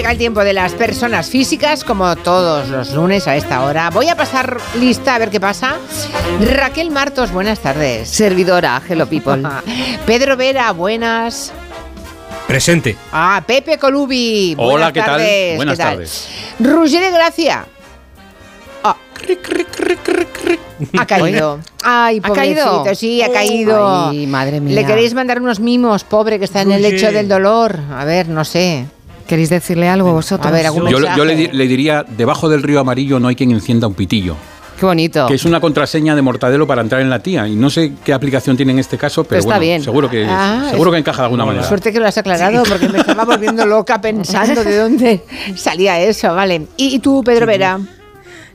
Llega el tiempo de las personas físicas, como todos los lunes a esta hora. Voy a pasar lista a ver qué pasa. Raquel Martos, buenas tardes. Servidora, hello people. Pedro Vera, buenas. Presente. Ah, Pepe Colubi. Hola, buenas ¿qué tal? Buenas ¿qué tal? tardes. Roger de Gracia. Ah. Ha caído. Ay, ¿Ha pobrecito, caído? sí, ha caído. Ay, madre mía. Le queréis mandar unos mimos, pobre, que está en el lecho del dolor. A ver, no sé. ¿Queréis decirle algo vosotros? A ver, algún Yo, yo le, di- le diría, debajo del río amarillo no hay quien encienda un pitillo, Qué bonito. que es una contraseña de Mortadelo para entrar en la tía. Y no sé qué aplicación tiene en este caso, pero, Pero está bueno, bien. seguro que Ah, seguro es- que encaja de alguna manera. Suerte que lo has aclarado porque me estaba volviendo loca pensando de dónde salía eso, vale. ¿Y, y tú, Pedro Vera?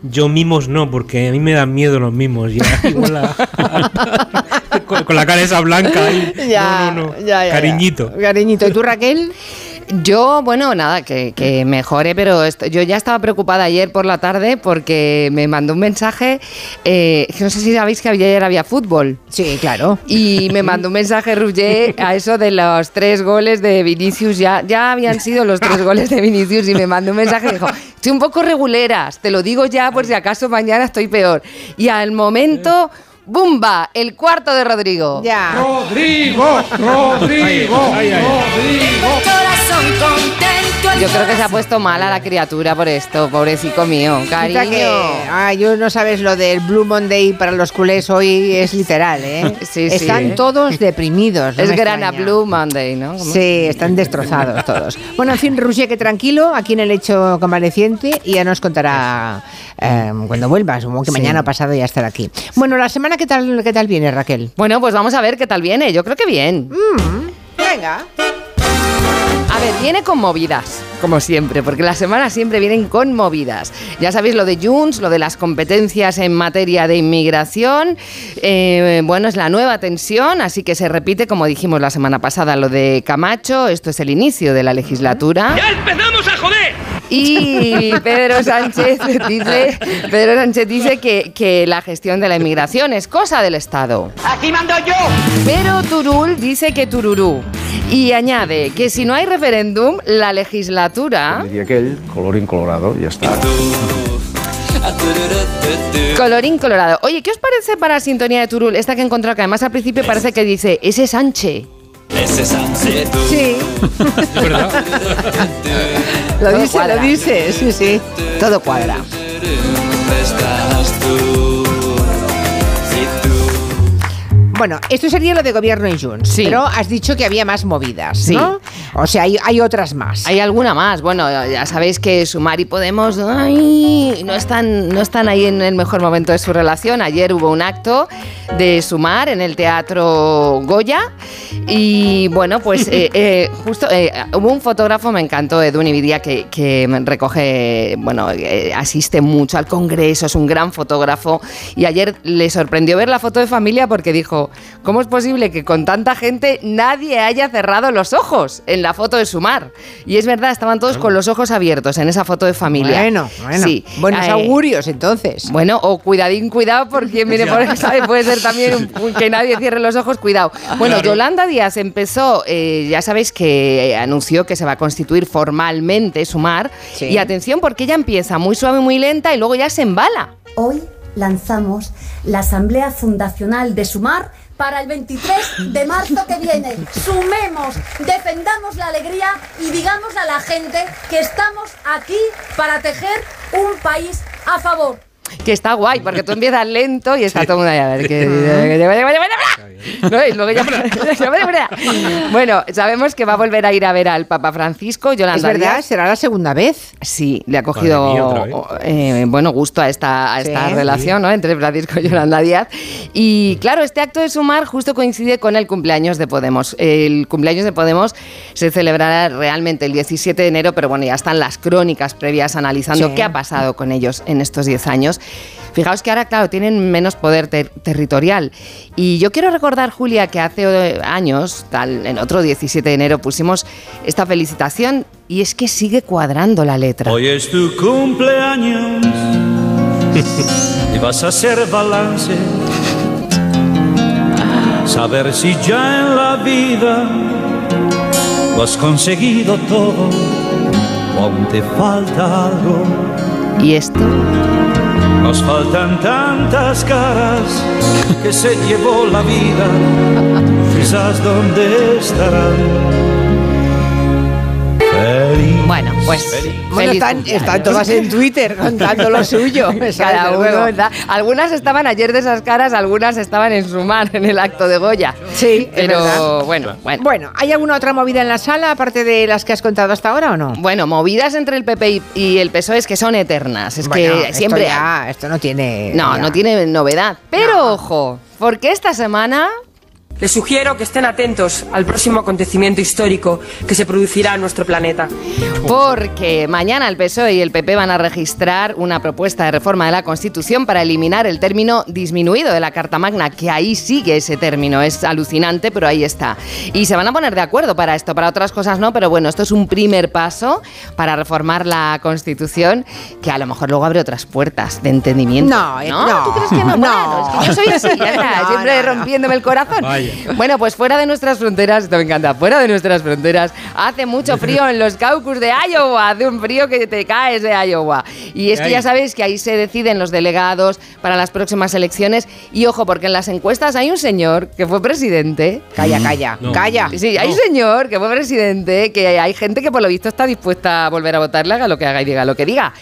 Yo mimos no, porque a mí me dan miedo los mimos. Ya, igual la- con, con la cara esa blanca ahí. no, no, no. ya, ya, ya. Cariñito. Cariñito. ¿Y tú, Raquel? Yo, bueno, nada, que, que mejore, pero esto- yo ya estaba preocupada ayer por la tarde porque me mandó un mensaje, eh, que no sé si sabéis que ayer había fútbol. Sí, claro. Y me mandó un mensaje Rugger a eso de los tres goles de Vinicius. Ya, ya habían sido los tres goles de Vinicius y me mandó un mensaje y dijo, estoy un poco reguleras, te lo digo ya por si acaso mañana estoy peor. Y al momento, ¡bumba! El cuarto de Rodrigo. Ya. Rodrigo, Rodrigo, Ay, ay, ay. Yo creo que se ha puesto mal a la criatura por esto, pobrecito mío. Cariño. que, ah, yo no sabes lo del Blue Monday para los culés hoy es literal, ¿eh? Sí, sí, Están ¿eh? todos deprimidos. no Es Grana extraña. Blue Monday, ¿no? ¿Cómo? Sí, están destrozados todos. Bueno, en fin, Rusia, que tranquilo, aquí en el hecho convaleciente y ya nos contará eh, cuando vuelva, supongo que Sí. mañana pasado ya estará aquí. Bueno, la semana, ¿qué tal, qué tal viene, Raquel? Bueno, pues vamos a ver qué tal viene. Yo creo que bien. Venga. A ver, viene con movidas, como siempre, porque las semanas siempre vienen con movidas. Ya sabéis lo de Junts, lo de las competencias en materia de inmigración. eh, bueno, es la nueva tensión, así que se repite, como dijimos la semana pasada, lo de Camacho. Esto es el inicio de la legislatura. ¡Ya empezamos a joder! Y Pedro Sánchez dice, Pedro Sánchez dice que, que la gestión de la inmigración es cosa del Estado. ¡Aquí mando yo! Pero Turul dice que Tururú. Y añade que si no hay referéndum, la legislatura, Diría aquell, colorín colorado, ya está. colorín colorado. Oye, ¿qué os parece para la sintonía de Turul? Esta que he encontrado, que además al principio parece que dice, ese Sánchez. Sí, Es verdad. lo Todo dice, cuadra. lo dice, sí, sí. Todo cuadra. Bueno, esto sería lo de gobierno y Junts, Sí. pero has dicho que había más movidas, Sí. ¿no? O sea, hay, hay otras más. ¿Hay alguna más? Bueno, ya sabéis que Sumar y Podemos ay, no, están, no están ahí en el mejor momento de su relación. Ayer hubo un acto de Sumar en el Teatro Goya y bueno, pues eh, eh, justo eh, hubo un fotógrafo, me encantó, Edu Nividia, que, que recoge, bueno, asiste mucho al Congreso, es un gran fotógrafo y ayer le sorprendió ver la foto de familia porque dijo, ¿cómo es posible que con tanta gente nadie haya cerrado los ojos en la foto de Sumar? Y es verdad, estaban todos con los ojos abiertos en esa foto de familia. Bueno, bueno. Sí. Buenos Eh, augurios, entonces. bueno, o cuidadín, cuidado, porque mire, por ¿sabe? puede ser también un- un- que nadie cierre los ojos, cuidado. Bueno, Yolanda Díaz empezó, eh, ya sabéis que anunció que se va a constituir formalmente Sumar. Sí. Y atención, porque ella empieza muy suave, muy lenta y luego ya se embala. Hoy lanzamos la Asamblea Fundacional de Sumar para el 23 de marzo que viene. Sumemos, defendamos la alegría y digamos a la gente que estamos aquí para tejer un país a favor. Que está guay, porque tú empiezas lento y está todo el mundo ahí a ver que... No, y luego ya- Bueno, sabemos que va a volver a ir a ver al Papa Francisco, Yolanda es verdad, Díaz. será la segunda vez. Sí, le ha Madre mía, cogido eh, bueno gusto a esta, a esta Sí. relación ¿no? entre Francisco y Yolanda Díaz. Y claro, este acto de sumar justo coincide con el cumpleaños de Podemos. El cumpleaños de Podemos se celebrará realmente el 17 de enero, pero bueno, ya están las crónicas previas analizando Sí. qué ha pasado con ellos en estos 10 años. Fijaos que ahora, claro, tienen menos poder ter- territorial. Y yo quiero recordar, Julia, que hace eh, años, tal, en otro 17 de enero, pusimos esta felicitación y es que sigue cuadrando la letra. Hoy es tu cumpleaños y vas a hacer balance. Saber si ya en la vida lo has conseguido todo o aún te falta algo. ¿Y esto? Nos faltan tantas caras que se llevó la vida. Quizás dónde estarán. Feliz. Bueno, pues. Bueno, están, están todas en Twitter contando lo suyo. Cada uno. Algunas estaban ayer de esas caras, algunas estaban en Sumar, en el acto de Goya. Sí, pero bueno, bueno. Bueno, ¿hay alguna otra movida en la sala aparte de las que has contado hasta ahora o no? Bueno, movidas entre el PP y, y el PSOE es que son eternas. Es Bueno, que esto siempre. ya, esto no tiene. No, ya. no tiene novedad. Pero ojo, porque esta semana Les sugiero que estén atentos al próximo acontecimiento histórico que se producirá en nuestro planeta. Porque mañana el PSOE y el PP van a registrar una propuesta de reforma de la Constitución para eliminar el término disminuido de la Carta Magna, que ahí sigue ese término. Es alucinante, pero ahí está. Y se van a poner de acuerdo para esto, para otras cosas no, pero bueno, esto es un primer paso para reformar la Constitución, que a lo mejor luego abre otras puertas de entendimiento. No, eh, no. ¿Tú crees que no? No. Bueno, es que yo soy así, ya está, No, siempre no, no. rompiéndome el corazón. Vaya. Bueno, pues fuera de nuestras fronteras, esto me encanta, fuera de nuestras fronteras, hace mucho frío en los caucus de Iowa, hace un frío que te caes de Iowa. Y es que ya sabéis que ahí se deciden los delegados para las próximas elecciones. Y ojo, porque en las encuestas hay un señor que fue presidente. Calla, calla, No. calla. Sí, hay un señor que fue presidente, que hay gente que por lo visto está dispuesta a volver a votarle, haga lo que haga y diga lo que diga.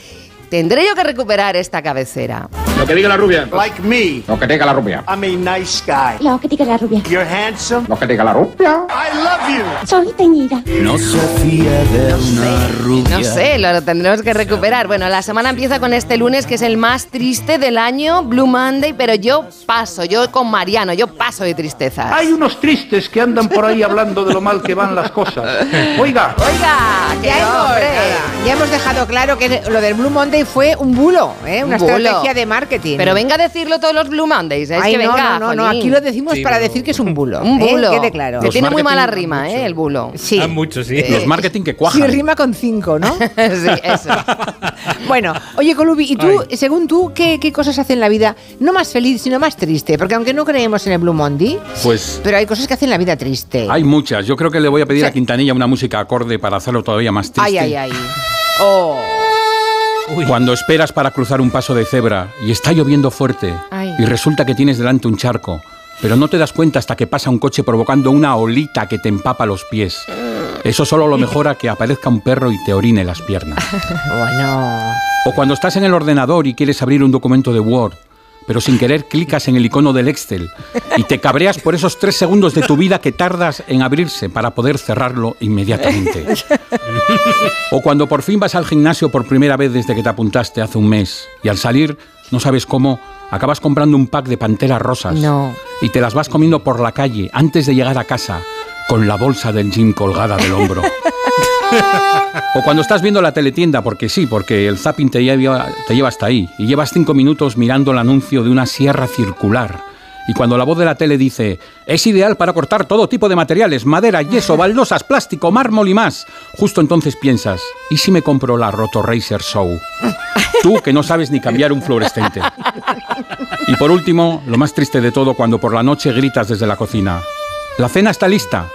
Tendré yo que recuperar esta cabecera. Lo que diga la rubia. Like me. Lo que diga la rubia. I'm a nice guy. Lo que diga la rubia. You're handsome. Lo que diga la rubia. I love you. Soy teñida. No se fía de una rubia. No sé, lo tendremos que recuperar. Bueno, la semana empieza con este lunes que es el más triste del año, Blue Monday, pero yo paso, yo con Mariano, yo paso de tristeza. Hay unos tristes que andan por ahí hablando de lo mal que van las cosas. Oiga, Oiga, que Ya no, hemos, ya hemos dejado claro que lo del Blue Monday fue un bulo, ¿eh? una Un bulo. estrategia de marketing. Pero venga a decirlo todos los Blue Mondays, ¿eh? es Ay, que no, venga, no, no, aquí lo decimos Sí, para pero- decir que es un bulo. Un ¿eh? bulo. Quede claro. Que tiene muy mala rima, mucho. ¿eh? El bulo. Sí. Mucho, sí. Los marketing que Sí, cuajan. rima con cinco, ¿no? sí, eso. Bueno, oye, Colubi, ¿y tú, según tú, qué, qué cosas hacen la vida no más feliz, sino más triste? Porque aunque no creemos en el Blue Monday, Pues pero hay cosas que hacen la vida triste. hay muchas. Yo creo que le voy a pedir Sí. a Quintanilla una música acorde para hacerlo todavía más triste. ay, ay, ay. Oh. Uy. Cuando esperas para cruzar un paso de cebra y está lloviendo fuerte Ay. y resulta que tienes delante un charco, pero no te das cuenta hasta que pasa un coche provocando una olita que te empapa los pies. Eso solo lo mejora que aparezca un perro y te orine las piernas. Bueno. O cuando estás en el ordenador y quieres abrir un documento de Word, pero sin querer clicas en el icono del Excel y te cabreas por esos tres segundos de tu vida que tardas en abrirse para poder cerrarlo inmediatamente. O cuando por fin vas al gimnasio por primera vez desde que te apuntaste hace un mes y al salir, no sabes cómo, acabas comprando un pack de panteras rosas No. y te las vas comiendo por la calle antes de llegar a casa con la bolsa del gym colgada del hombro. O cuando estás viendo la teletienda, porque sí, porque el zapping te lleva, te lleva hasta ahí, y llevas cinco minutos mirando el anuncio de una sierra circular. Y cuando la voz de la tele dice, es ideal para cortar todo tipo de materiales, madera, yeso, baldosas, plástico, mármol y más, justo entonces piensas, ¿y si me compro la Roto Racer Show? Tú que no sabes ni cambiar un fluorescente. Y por último, lo más triste de todo, cuando por la noche gritas desde la cocina, la cena está lista.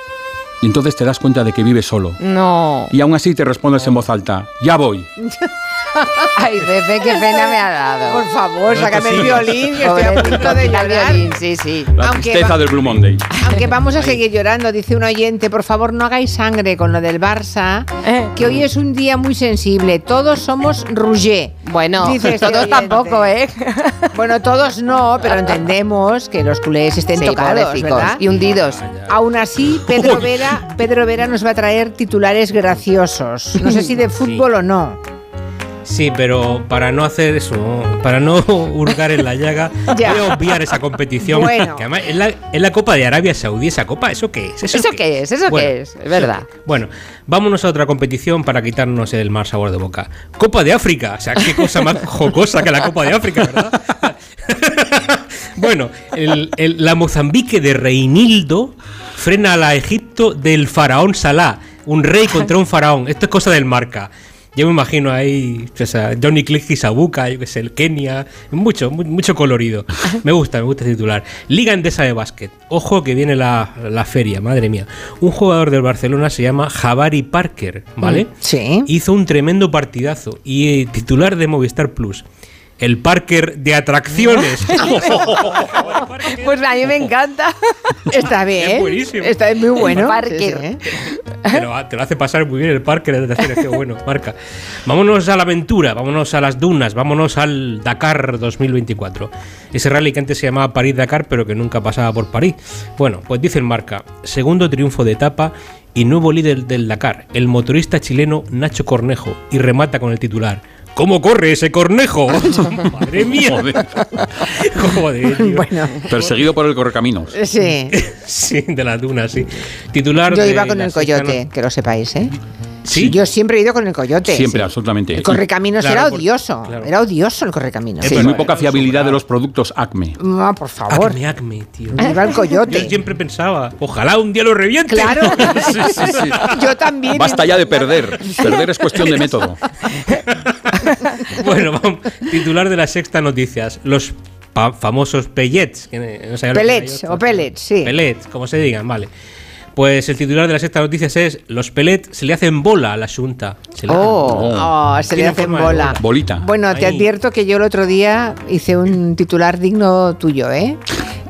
Y entonces te das cuenta de que vives solo. No. Y aún así te respondes en voz alta, ya voy. Ay, Pepe, qué pena me ha dado. Por favor, No, sácame que el sí. violín, que estoy a punto de llorar. violín, sí, sí. La Aunque tristeza va- del Blue Monday. Aunque vamos a seguir llorando, dice un oyente, por favor no hagáis sangre con lo del Barça, Eh. que hoy es un día muy sensible. Todos somos Rouget. Bueno, Dice este todos oyente. tampoco, ¿eh? Bueno, todos no, pero entendemos que los culés estén Sí, tocados. ¿verdad? Y hundidos. Aún así, Pedro Vera, Pedro Vera nos va a traer titulares graciosos. No sé si de fútbol o no. Sí, pero para no hacer eso, para no hurgar en la llaga, voy a obviar esa competición. Bueno. Que además la, Copa de Arabia Saudí, esa copa, ¿eso qué es? ¿Eso qué es? ¿Eso Bueno, qué es? Es verdad. Bueno, vámonos a otra competición para quitarnos el mal sabor de boca. Copa de África, o sea, qué cosa más jocosa que la Copa de África, ¿verdad? bueno, el- el- la Mozambique de Reinildo frena a la Egipto del faraón Salah, un rey contra un faraón. Esto es cosa del marca. Yo me imagino ahí o sea, Johnny Click y Sabuca, yo que sé, el Kenia, mucho, mu- mucho colorido. Me gusta, me gusta el titular. Liga Endesa de Básquet. Ojo que viene la, la feria, madre mía. Un jugador del Barcelona se llama Javari Parker, ¿vale? Mm, Sí. Hizo un tremendo partidazo y eh, titular de Movistar Plus. El Parker de atracciones. Pues a mí me encanta. Está bien. Es buenísimo. Está muy bueno. Parker. Sí, sí. Te lo, te lo hace pasar muy bien el Parker de atracciones, qué bueno, marca. Vámonos a la aventura, vámonos a las dunas, vámonos al Dakar 2024. Ese rally que antes se llamaba París-Dakar, pero que nunca pasaba por París. Bueno, pues dice el marca, segundo triunfo de etapa y nuevo líder del Dakar, el motorista chileno Nacho Cornejo, y remata con el titular. ¿Cómo corre ese cornejo? Madre mía. Joder. Joder, tío. Bueno, Perseguido por el correcaminos. sí. Sí, de las dunas, sí. Titular Yo de iba con la el coyote, que lo sepáis, ¿eh? ¿Sí? Yo siempre he ido con el coyote. Siempre, sí. absolutamente. El correcaminos Claro, era por- odioso. claro. Era odioso el correcaminos. Sí, muy poca fiabilidad de los productos Acme. No, por favor. Acme, Acme, tío. Iba el Yo coyote. siempre pensaba, ojalá un día lo reviente. Claro. Sí, sí, sí. Yo también. Basta ya de perder. Perder es cuestión de método. bueno, vamos. Titular de las sexta noticias. Los pa- famosos pellets. que no Pellets o pellets, sí. Pellets, como se digan, vale. Pues el titular de las sexta noticias es Los pellets se le hacen bola a la Junta. Se le hacen Oh, bola. oh, se le hacen bola. bola. Bolita. Bueno, te advierto que yo el otro día hice un titular digno tuyo, ¿eh?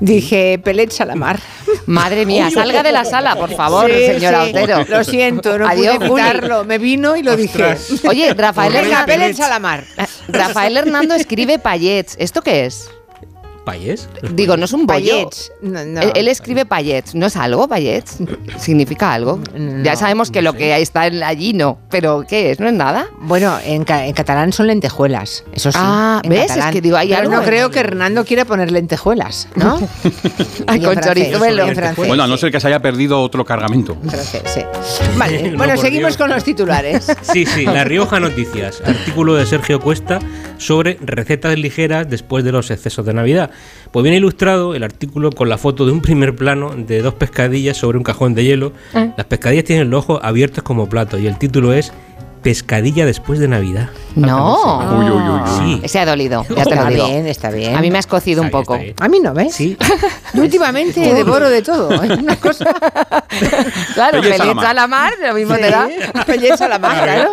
Dije Pellets a la mar. Madre mía, salga de la sala, por favor, Sí, señora sí. Otero. Lo siento, no Adiós, pude evitarlo. Me vino y lo Ostras. dije. Oye, Rafael mar. Rafael Hernando escribe payets. ¿Esto qué es? ¿Payés? Digo, no es un bollo. Pallets. No, no. Él, él escribe payets. ¿No es algo, payets? ¿Significa algo? No, ya sabemos que lo que está en- allí no. ¿Pero qué es? ¿No es nada? Bueno, en, ca- en catalán son lentejuelas, eso sí. Ah, en ¿ves? Es que digo, hay Pero algo no creo que Hernando quiera poner lentejuelas, ¿no? Ay, con chorizuelo. y en francés, Bueno, a no ser que se haya perdido otro cargamento. en francés, sí. Vale, No, bueno, seguimos Dios. con los titulares. Sí, sí, La Rioja Noticias, artículo de Sergio Cuesta sobre recetas ligeras después de los excesos de Navidad. Pues viene ilustrado el artículo con la foto de un primer plano de dos pescadillas sobre un cajón de hielo. Ah. Las pescadillas tienen los ojos abiertos como platos y el título es Pescadilla después de Navidad. No. Uy, uy, uy, uy. Sí. Se ha dolido, ya te lo Está digo. bien, está bien. A mí me ha escocido un Está poco. bien. A mí no, ¿ves? Sí. Yo últimamente devoro de todo. ¿eh? Una cosa. Claro, Pellets a la mar. lo mismo te da. Pellets a la mar, claro.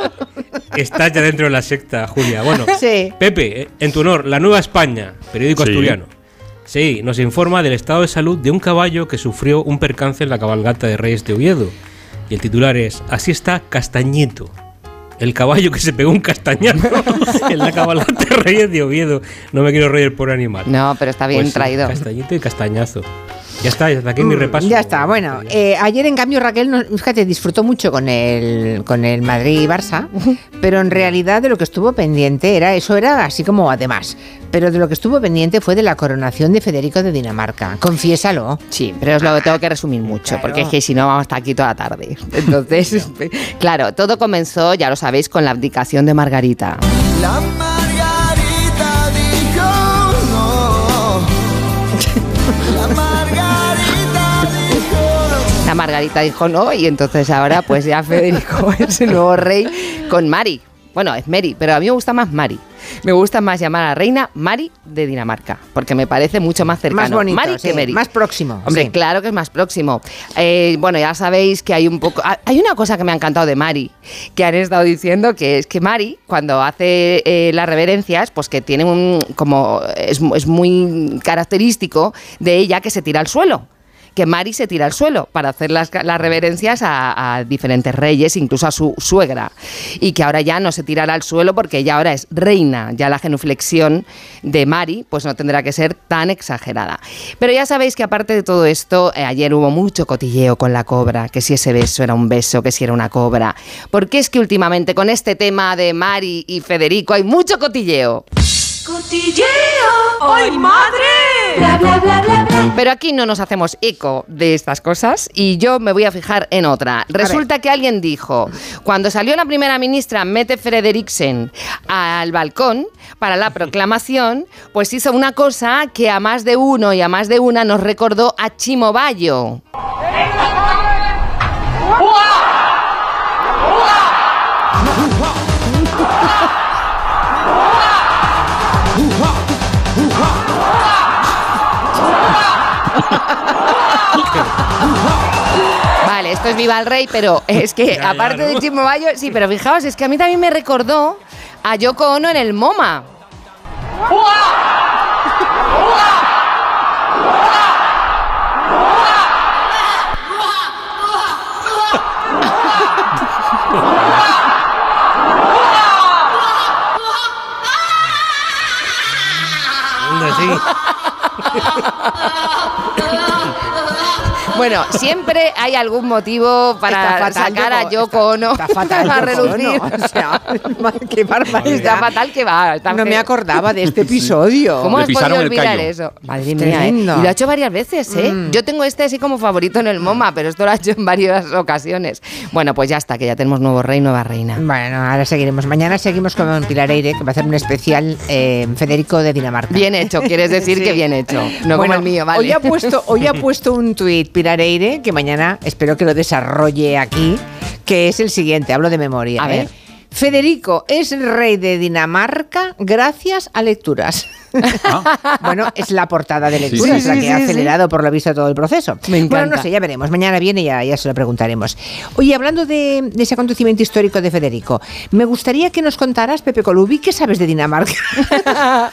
Estás ya dentro de la secta, Julia. Bueno, Sí. Pepe, eh, en tu honor, La Nueva España, periódico Sí. asturiano. Sí, nos informa del estado de salud de un caballo que sufrió un percance en la cabalgata de Reyes de Oviedo. Y el titular es Así está Castañito. El caballo que se pegó un castañazo en la cabalgata de Reyes de Oviedo. No me quiero reír por animal. No, pero está bien Pues traído. Castañito y castañazo. Ya está, ya está aquí mi Mm, repaso. Ya está, bueno. eh, ayer, en cambio, Raquel, no- fíjate, disfrutó mucho con el, con el Madrid y Barça, pero en realidad de lo que estuvo pendiente era, eso era así como además, pero de lo que estuvo pendiente fue de la coronación de Federico de Dinamarca. Confiésalo. Sí, pero os lo tengo que resumir mucho, Claro. porque es que si no vamos a estar aquí toda la tarde. Entonces, claro, todo comenzó, ya lo sabéis, con la abdicación de Margarita. La Margarita dijo no, y entonces ahora pues ya Federico es el nuevo rey con Mari. Bueno, es Mary, pero a mí me gusta más Mari. Me gusta más llamar a la reina Mari de Dinamarca, porque me parece mucho más cercano. Más bonito, Mari sí, que Mary. más próximo. Hombre, sí. claro que es más próximo. Eh, bueno, ya sabéis que hay un poco. ah, Hay una cosa que me ha encantado de Mari, que han estado diciendo que es que Mari, cuando hace eh, las reverencias, pues que tiene un. como. Es, es muy característico de ella que se tira al suelo. Que Mari se tira al suelo para hacer las, reverencias a, a diferentes reyes, incluso a su suegra. Y que ahora ya no se tirará al suelo porque ella ahora es reina. Ya la genuflexión de Mari pues no tendrá que ser tan exagerada. Pero ya sabéis que aparte de todo esto, eh, ayer hubo mucho cotilleo con la cobra, que si ese beso era un beso, que si era una cobra. Porque es que últimamente con este tema de Mari y Federico hay mucho cotilleo. ¡Cotilleo! ¡Ay, madre! Bla, bla, bla, bla, bla. Pero aquí no nos hacemos eco de estas cosas y yo me voy a fijar en otra. Resulta que alguien dijo, cuando salió la primera ministra Mette Frederiksen al balcón para la proclamación, pues hizo una cosa que a más de uno y a más de una nos recordó a Chimo Bayo. Viva el Rey, pero es que Ya, ya, aparte ¿no? de Chimo Bayo, sí, pero fijaos, es que a mí también me recordó a Yoko Ono en el MoMA. Sí. Bueno, siempre hay algún motivo para fatal, sacar a Yoko- Ono Está fatal. a. Ono, O sea, qué barbaridad. Está fatal que va. está No me acordaba de este episodio. ¿Cómo Le has podido olvidar eso? Madre mía, ¿eh? Y lo ha hecho varias veces, ¿eh? Mm. Yo tengo este así como favorito en el MoMA, pero esto lo ha hecho en varias ocasiones. Bueno, pues ya está, que ya tenemos nuevo rey, nueva reina. Bueno, ahora seguiremos. Mañana seguimos con Pilar Eire, que va a hacer un especial eh, Federico de Dinamarca. Bien hecho, quieres decir Sí. que bien hecho. No Bueno, como el mío, ¿vale? Hoy ha puesto, hoy ha puesto un tuit Pilar Que mañana espero que lo desarrolle aquí, que es el siguiente, hablo de memoria. A ¿eh? ver. Federico es rey de Dinamarca gracias a lecturas. bueno, es la portada de lecturas sí, la que ha acelerado por lo visto todo el proceso. Me encanta. Bueno, no sé, ya veremos. Mañana viene y ya, ya se lo preguntaremos. Oye, hablando de, de ese acontecimiento histórico de Federico, me gustaría que nos contaras, Pepe Colubi, ¿qué sabes de Dinamarca?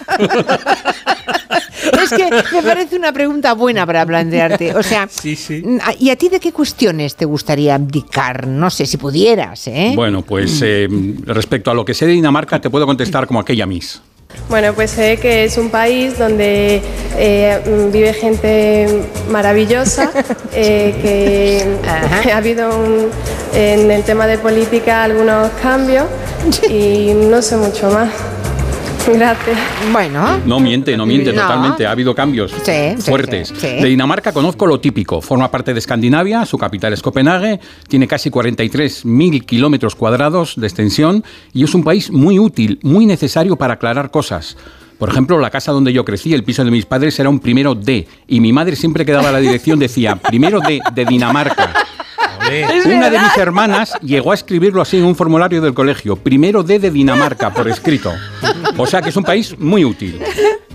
es que me parece una pregunta buena para plantearte. O sea, Sí, sí. ¿y a ti de qué cuestiones te gustaría abdicar? No sé, si pudieras, ¿eh? Bueno, pues eh, respecto a lo que sé de Dinamarca, te puedo contestar como aquella Miss. Bueno, pues sé que es un país donde eh, vive gente maravillosa, eh, que ha habido un- en el tema de política algunos cambios y no sé mucho más. Gracias. Bueno. No miente, no miente No. totalmente. Ha habido cambios sí, fuertes. sí, sí. De Dinamarca conozco lo típico. Forma parte de Escandinavia, su capital es Copenhague, tiene casi 43.000 kilómetros cuadrados de extensión y es un país muy útil, muy necesario para aclarar cosas. Por ejemplo, la casa donde yo crecí, el piso de mis padres, era un primero D. Y mi madre siempre que daba la dirección decía, primero D de Dinamarca. Una de mis hermanas llegó a escribirlo así en un formulario del colegio. Primero D de Dinamarca, por escrito. O sea que es un país muy útil.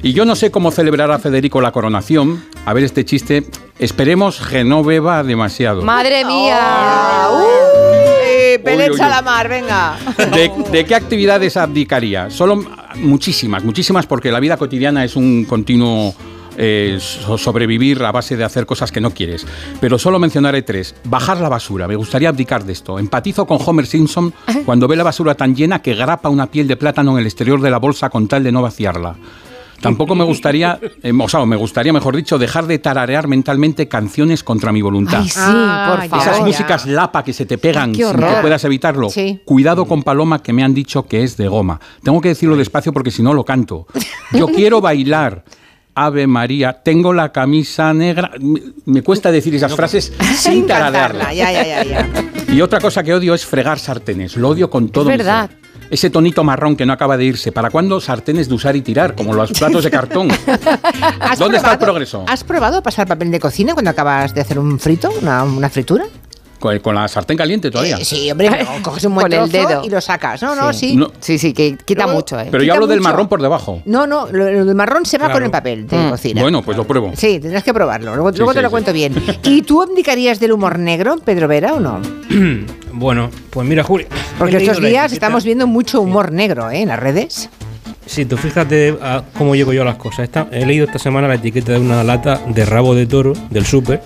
Y yo no sé cómo celebrará Federico la coronación. A ver este chiste. Esperemos que no beba demasiado. Madre mía. Eh, Belén Uy, uy, uy. Salamar, venga. ¿De, de qué actividades abdicaría? Solo muchísimas, muchísimas, porque la vida cotidiana es un continuo eh, so- sobrevivir a base de hacer cosas que no quieres. Pero solo mencionaré tres. Bajar la basura, me gustaría abdicar de esto. Empatizo con Homer Simpson cuando ve la basura tan llena que grapa una piel de plátano en el exterior de la bolsa con tal de no vaciarla. Tampoco me gustaría, eh, o sea, me gustaría, mejor dicho, dejar de tararear mentalmente canciones contra mi voluntad. Ay, sí, Ah, por favor. Esas músicas lapa que se te pegan sin que puedas evitarlo. Sí. Cuidado con Paloma que me han dicho que es de goma. Tengo que decirlo despacio porque si no lo canto. Yo quiero bailar. Ave María, tengo la camisa negra. Me, me cuesta decir esas frases sin Cantarla, tararearlas. ya, ya, ya, ya. Y otra cosa que odio es fregar sartenes. Lo odio con todo mi verdad. Ese tonito marrón que no acaba de irse. ¿Para cuándo sartenes de usar y tirar? Como los platos de cartón. ¿Has ¿Dónde está el progreso? ¿Has probado pasar papel de cocina cuando acabas de hacer un frito, una, una fritura? Con, con la sartén caliente todavía. Eh, sí, hombre, no, coges un buen Con el dedo. y lo sacas. No, no, sí. No, Sí, sí, que quita Luego- mucho, ¿eh? pero yo hablo del marrón por debajo. No, no, lo, lo del marrón se va Claro. con el papel de Mm. cocina. Bueno, pues lo pruebo. Sí, tendrás que probarlo. Luego, luego te sí, lo sí. cuento bien. ¿Y tú abdicarías del humor negro, Pedro Vera, o no? Bueno, pues mira, Juli. Porque estos días estamos viendo mucho humor negro ¿eh? en las redes. Sí, tú fíjate a cómo llego yo a las cosas. Esta- he leído esta semana la etiqueta de una lata de rabo de toro del súper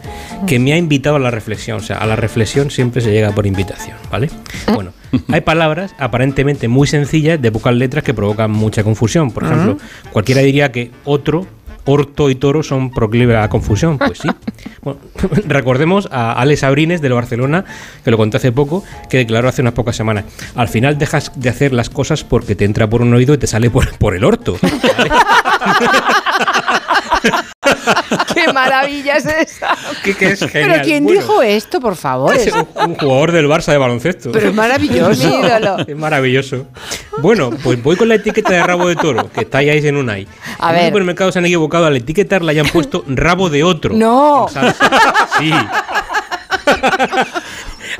que me ha invitado a la reflexión. O sea, a la reflexión siempre se llega por invitación, ¿vale? Bueno, hay palabras aparentemente muy sencillas de pocas letras que provocan mucha confusión. Por ejemplo, cualquiera diría que otro, orto y toro son proclives a la confusión. Pues sí. Bueno, recordemos a Alex Abrines del Barcelona, que lo conté hace poco, que declaró hace unas pocas semanas. Al final dejas de hacer las cosas porque te entra por un oído y te sale por, por el orto. ¿vale? ¡Qué maravilla es esa! Que- que es Pero. ¿quién Bueno, dijo esto, por favor? es un, un jugador del Barça de baloncesto. Pero es maravilloso. Es maravilloso. Bueno, pues voy con la etiqueta de rabo de toro, que está ahí en un ahí. A en ver. los supermercados se han equivocado al etiquetarla y han puesto rabo de otro. ¡No! Sí.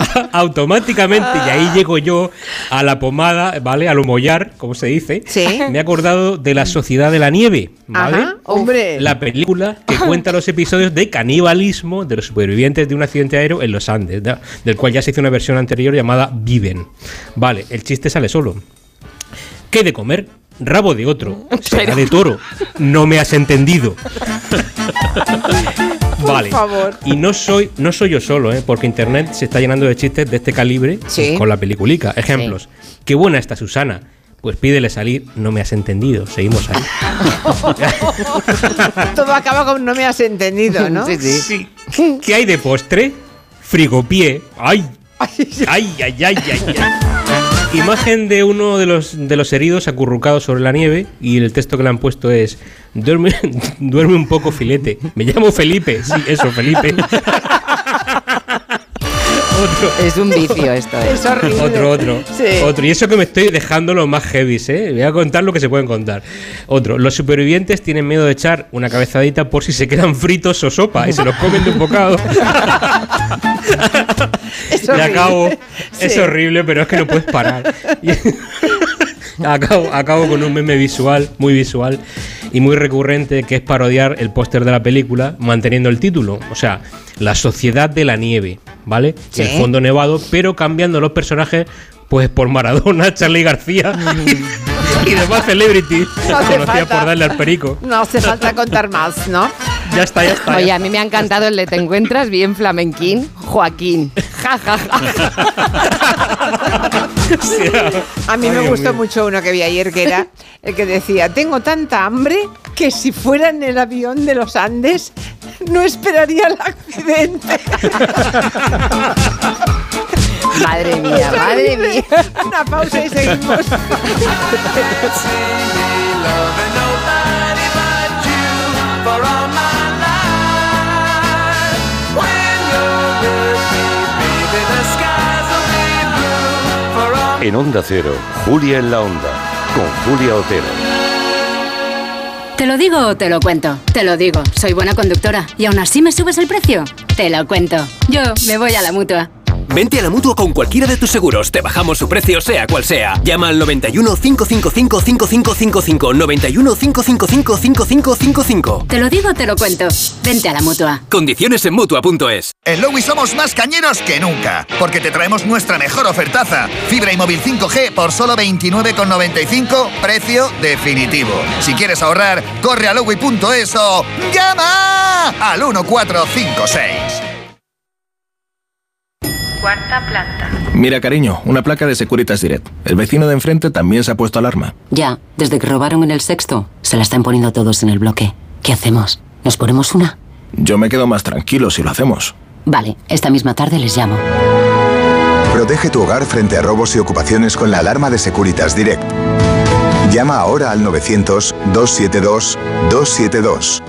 automáticamente, y ahí llego yo a la pomada, ¿vale? Al humollar, como se dice. Me he acordado de La Sociedad de la Nieve, ¿vale? Ajá, hombre. La película que cuenta los episodios de canibalismo de los supervivientes de un accidente aéreo en los Andes, da- del cual ya se hizo una versión anterior llamada Viven. Vale, el chiste sale solo. ¿Qué de comer? Rabo de otro. Será de toro. No me has entendido. Vale. favor. Y no soy, no soy yo solo, ¿eh? porque internet se está llenando de chistes de este calibre Sí. con la peliculica. Ejemplos. Qué buena está Susana. Pues pídele salir, no me has entendido. Seguimos ahí. Todo acaba con no me has entendido, ¿no? Sí, sí. ¿Qué hay de postre? Frigopié. ¡Ay! ¡Ay, ay, ay, ay, ay! Imagen de uno de los, de los heridos acurrucados sobre la nieve y el texto que le han puesto es duerme, duerme un poco filete. Me llamo Felipe. Sí, eso, Felipe. otro, Es un vicio esto, ¿eh? Es horrible. otro, otro, Sí. otro. Y eso que me estoy dejando los más heavies, ¿eh? Voy a contar lo que se pueden contar. Otro. Los supervivientes tienen miedo de echar una cabezadita por si se quedan fritos o sopa y se los comen de un bocado. Es y acabo. Es horrible, pero es que no puedes parar. Y- acabo, acabo con un meme visual, muy visual y muy recurrente, que es parodiar el póster de la película manteniendo el título. O sea, La Sociedad de la Nieve, ¿vale? Sí. El fondo nevado, pero cambiando los personajes. Pues por Maradona, Charlie García y demás celebrities No falta. por darle al perico. No hace falta contar más, ¿no? Ya está, ya está. Oye, ya a mí me ha encantado el de Te encuentras bien flamenquín, Joaquín. Ja, ja, ja. A mí Ay, me gustó mío. mucho uno que vi ayer que era el que decía, tengo tanta hambre que si fuera en el avión de los Andes no esperaría el accidente. Madre mía, madre mía. Una pausa y seguimos. En Onda Cero, Julia en la Onda, con Julia Otero. ¿Te lo digo o te lo cuento? Te lo digo, soy buena conductora. ¿Y aún así me subes el precio? Te lo cuento. Yo me voy a la mutua. Vente a la mutua con cualquiera de tus seguros. Te bajamos su precio, sea cual sea. Llama al 91 555 5555. 91 555 5555. Te lo digo o te lo cuento. Vente a la mutua. Condiciones en mutua.es. En Lowy somos más cañeros que nunca, porque te traemos nuestra mejor ofertaza. Fibra y móvil 5G por solo 29,95, precio definitivo. Si quieres ahorrar, corre a lowy.es o llama al 1456. Cuarta planta. Mira, cariño, una placa de Securitas Direct. El vecino de enfrente también se ha puesto alarma. Ya, desde que robaron en el sexto, se la están poniendo todos en el bloque. ¿Qué hacemos? ¿Nos ponemos una? Yo me quedo más tranquilo si lo hacemos. Vale, esta misma tarde les llamo. Protege tu hogar frente a robos y ocupaciones con la alarma de Securitas Direct. Llama ahora al 900-272-272.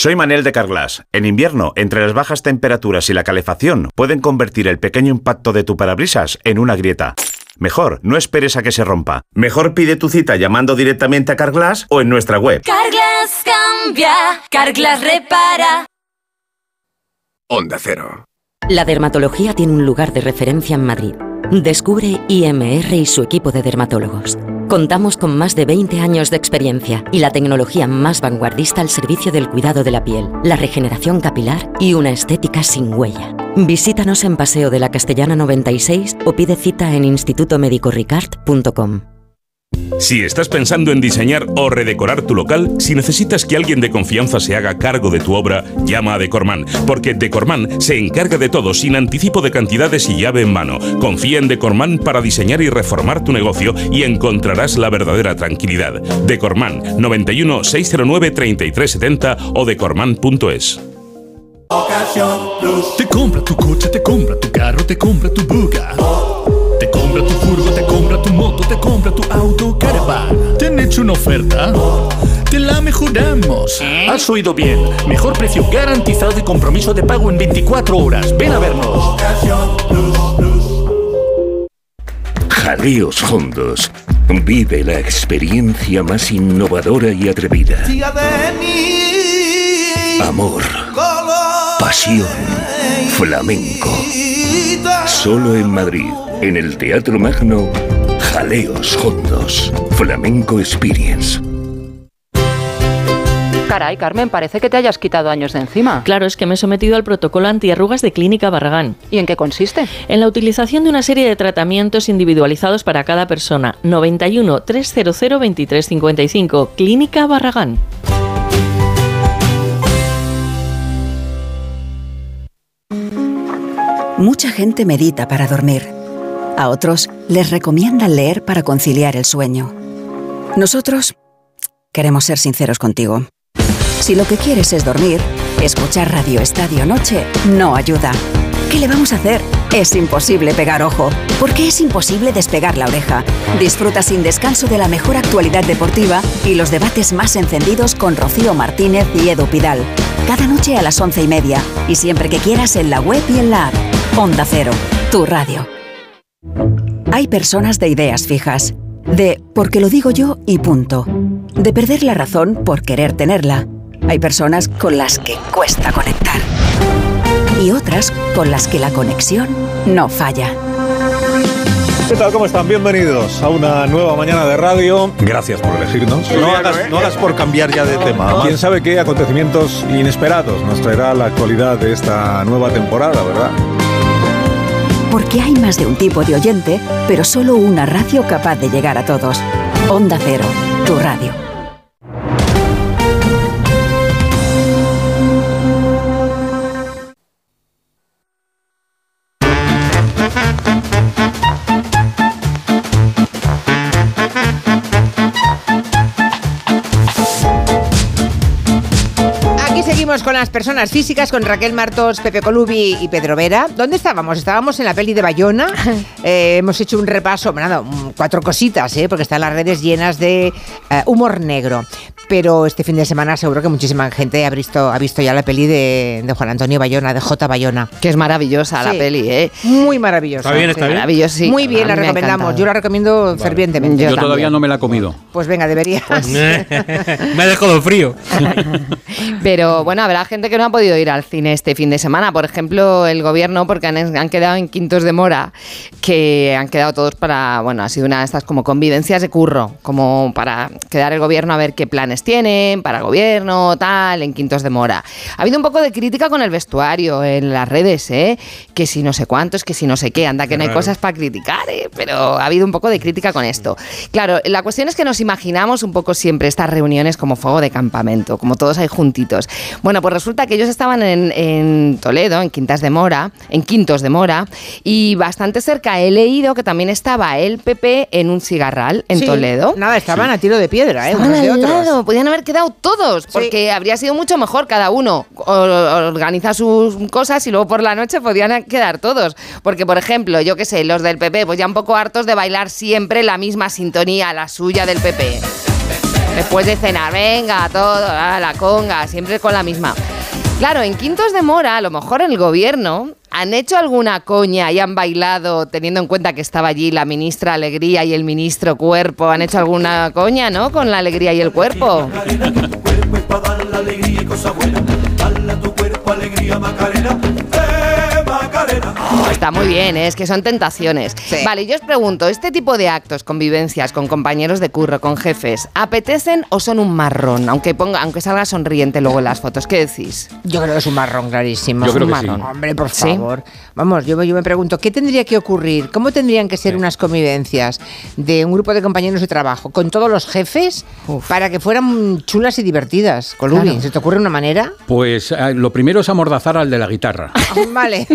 Soy Manel de Carglass. En invierno, entre las bajas temperaturas y la calefacción, pueden convertir el pequeño impacto de tu parabrisas en una grieta. Mejor, no esperes a que se rompa. Mejor pide tu cita llamando directamente a Carglass o en nuestra web. Carglass cambia, Carglass repara. Onda Cero. La dermatología tiene un lugar de referencia en Madrid. Descubre IMR y su equipo de dermatólogos. Contamos con más de 20 años de experiencia y la tecnología más vanguardista al servicio del cuidado de la piel, la regeneración capilar y una estética sin huella. Visítanos en Paseo de la Castellana 96 o pide cita en institutomedicoricard.com. Si estás pensando en diseñar o redecorar tu local, si necesitas que alguien de confianza se haga cargo de tu obra, llama a Decorman, porque Decorman se encarga de todo sin anticipo de cantidades y llave en mano. Confía en Decorman para diseñar y reformar tu negocio y encontrarás la verdadera tranquilidad. Decorman 91 609 3370 o decorman.es. Te compra tu coche, te compra tu carro, te compra tu buga. Te compra tu furgo, te compra tu compra auto, caravana. ¿Te han hecho una oferta? Te la mejoramos. Has oído bien. Mejor precio garantizado y compromiso de pago en 24 horas. Ven a vernos. Jaleos Hondos. Vive la experiencia más innovadora y atrevida. Amor, pasión, flamenco. Solo en Madrid, en el Teatro Magno, Jaleos Hondos, Flamenco Experience. Caray, Carmen, parece que te hayas quitado años de encima. Claro, es que me he sometido al protocolo antiarrugas de Clínica Barragán. ¿Y en qué consiste? En la utilización de una serie de tratamientos individualizados para cada persona. 91 300 2355, Clínica Barragán. Mucha gente medita para dormir. A otros les recomiendan leer para conciliar el sueño. Nosotros queremos ser sinceros contigo. Si lo que quieres es dormir, escuchar Radio Estadio Noche no ayuda. ¿Qué le vamos a hacer? Es imposible pegar ojo, porque es imposible despegar la oreja. Disfruta sin descanso de la mejor actualidad deportiva y los debates más encendidos con Rocío Martínez y Edu Pidal. Cada noche a las once y media y siempre que quieras en la web y en la app. Onda Cero, tu radio. Hay personas de ideas fijas, de porque lo digo yo y punto, de perder la razón por querer tenerla. Hay personas con las que cuesta conectar y otras con las que la conexión no falla. ¿Qué tal? ¿Cómo están? Bienvenidos a una nueva mañana de radio. Gracias por elegirnos. No hagas, no hagas por cambiar ya de tema. Quién sabe qué acontecimientos inesperados nos traerá la actualidad de esta nueva temporada, ¿verdad? Porque hay más de un tipo de oyente, pero solo una radio capaz de llegar a todos. Onda Cero, tu radio. Las personas físicas, con Raquel Martos, Pepe Colubi y Pedro Vera. ¿Dónde estábamos? Estábamos en la peli de Bayona. Eh, hemos hecho un repaso, bueno, nada, cuatro cositas, ¿eh? porque están las redes llenas de eh, humor negro. Pero este fin de semana seguro que muchísima gente ha visto, ha visto ya la peli de, de Juan Antonio Bayona, de J. Bayona. Que es maravillosa la peli, ¿eh? Muy maravillosa. Está bien, está Sí. bien. Maravillosa, sí. Muy bien, A la recomendamos. Yo la recomiendo fervientemente. Yo todavía no me la he comido. Pues venga, deberías. me ha dejado frío. Pero bueno, habrá gente que no ha podido ir al cine este fin de semana. Por ejemplo, el gobierno, porque han, han quedado en quintos de mora, que han quedado todos para, bueno, ha sido una de estas como convivencias de curro, como para quedar el gobierno a ver qué planes tienen para el gobierno, tal, en quintos de mora. Ha habido un poco de crítica con el vestuario en las redes, ¿eh? Que si no sé cuántos, que si no sé qué, anda, que no hay cosas para criticar, ¿eh? Pero ha habido un poco de crítica con esto. Claro, la cuestión es que nos imaginamos un poco siempre estas reuniones como fuego de campamento, como todos ahí juntitos. Bueno, pues resulta que ellos estaban en, en Toledo, en Quintas de Mora, en Quintos de Mora, y bastante cerca he leído que también estaba el PP en un cigarral en Sí, Toledo. Nada, estaban a tiro de piedra, ¿eh? Estaban de otros. lado, podían haber quedado todos, porque habría sido mucho mejor cada uno o- organiza sus cosas y luego por la noche podían quedar todos. Porque, por ejemplo, yo qué sé, los del PP, pues ya un poco hartos de bailar siempre la misma sintonía, la suya del PP. Después de cenar, venga, todo, ah, la conga, siempre con la misma. Claro, en Quintos de Mora, a lo mejor el gobierno han hecho alguna coña y han bailado, teniendo en cuenta que estaba allí la ministra Alegría y el ministro Cuerpo, han hecho alguna coña, ¿no? Con la alegría y el cuerpo. tu cuerpo alegría, Macarena. ¡Eh, Macarena! Está muy bien, ¿eh? es que son tentaciones. Vale, yo os pregunto, ¿este tipo de actos, convivencias con compañeros de curro, con jefes, apetecen o son un marrón? Aunque ponga, aunque salga sonriente luego en las fotos, ¿qué decís? Yo creo que es un marrón clarísimo. Yo creo Un que sí. marrón. Hombre, por ¿Sí? favor. Vamos, yo, yo me pregunto, ¿qué tendría que ocurrir? ¿Cómo tendrían que ser unas convivencias de un grupo de compañeros de trabajo con todos los jefes para que fueran chulas y divertidas? Colubi, Claro. ¿se te ocurre una manera? Pues eh, lo primero es amordazar al de la guitarra. vale.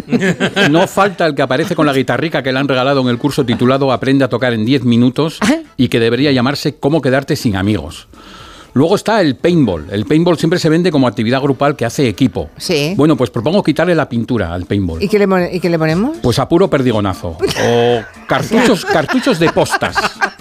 No falta el que aparece con la guitarrica que le han regalado en el curso titulado Aprende a tocar en 10 minutos y que debería llamarse Cómo quedarte sin amigos. Luego está el paintball. El paintball siempre se vende como actividad grupal que hace equipo. Sí. Bueno, pues propongo quitarle la pintura al paintball. ¿Y qué le, y qué le ponemos? Pues a puro perdigonazo. O cartuchos, cartuchos de postas.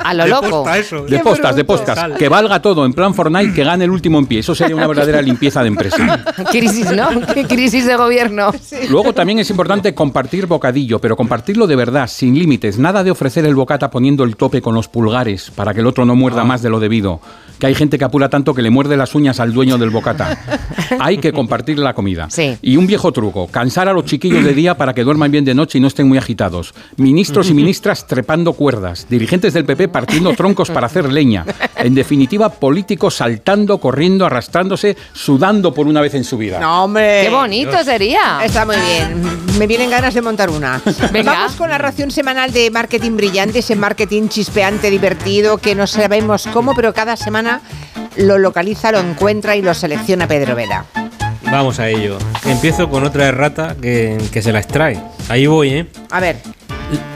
A lo loco. De postas, de postas. Que valga todo, en plan Fortnite, que gane el último en pie. Eso sería una verdadera limpieza de empresa. Crisis, ¿no? ¿Qué crisis de gobierno? Luego también es importante compartir bocadillo, pero compartirlo de verdad, sin límites. Nada de ofrecer el bocata poniendo el tope con los pulgares para que el otro no muerda más de lo debido. Que hay gente que apura tanto que le muerde las uñas al dueño del bocata. Hay que compartir la comida. Sí. Y un viejo truco, cansar a los chiquillos de día para que duerman bien de noche y no estén muy agitados. Ministros y ministras trepando cuerdas, dirigentes del PP partiendo troncos para hacer leña. En definitiva, políticos saltando, corriendo, arrastrándose, sudando por una vez en su vida. No, hombre. ¡Qué bonito sería! Está muy bien. Me vienen ganas de montar una. Venga. Vamos con la ración semanal de marketing brillante, ese marketing chispeante, divertido, que no sabemos cómo, pero cada semana lo localiza, lo encuentra y lo selecciona Pedro Vera. Vamos a ello. Empiezo con otra errata que, que se la extrae. Ahí voy, ¿eh? A ver.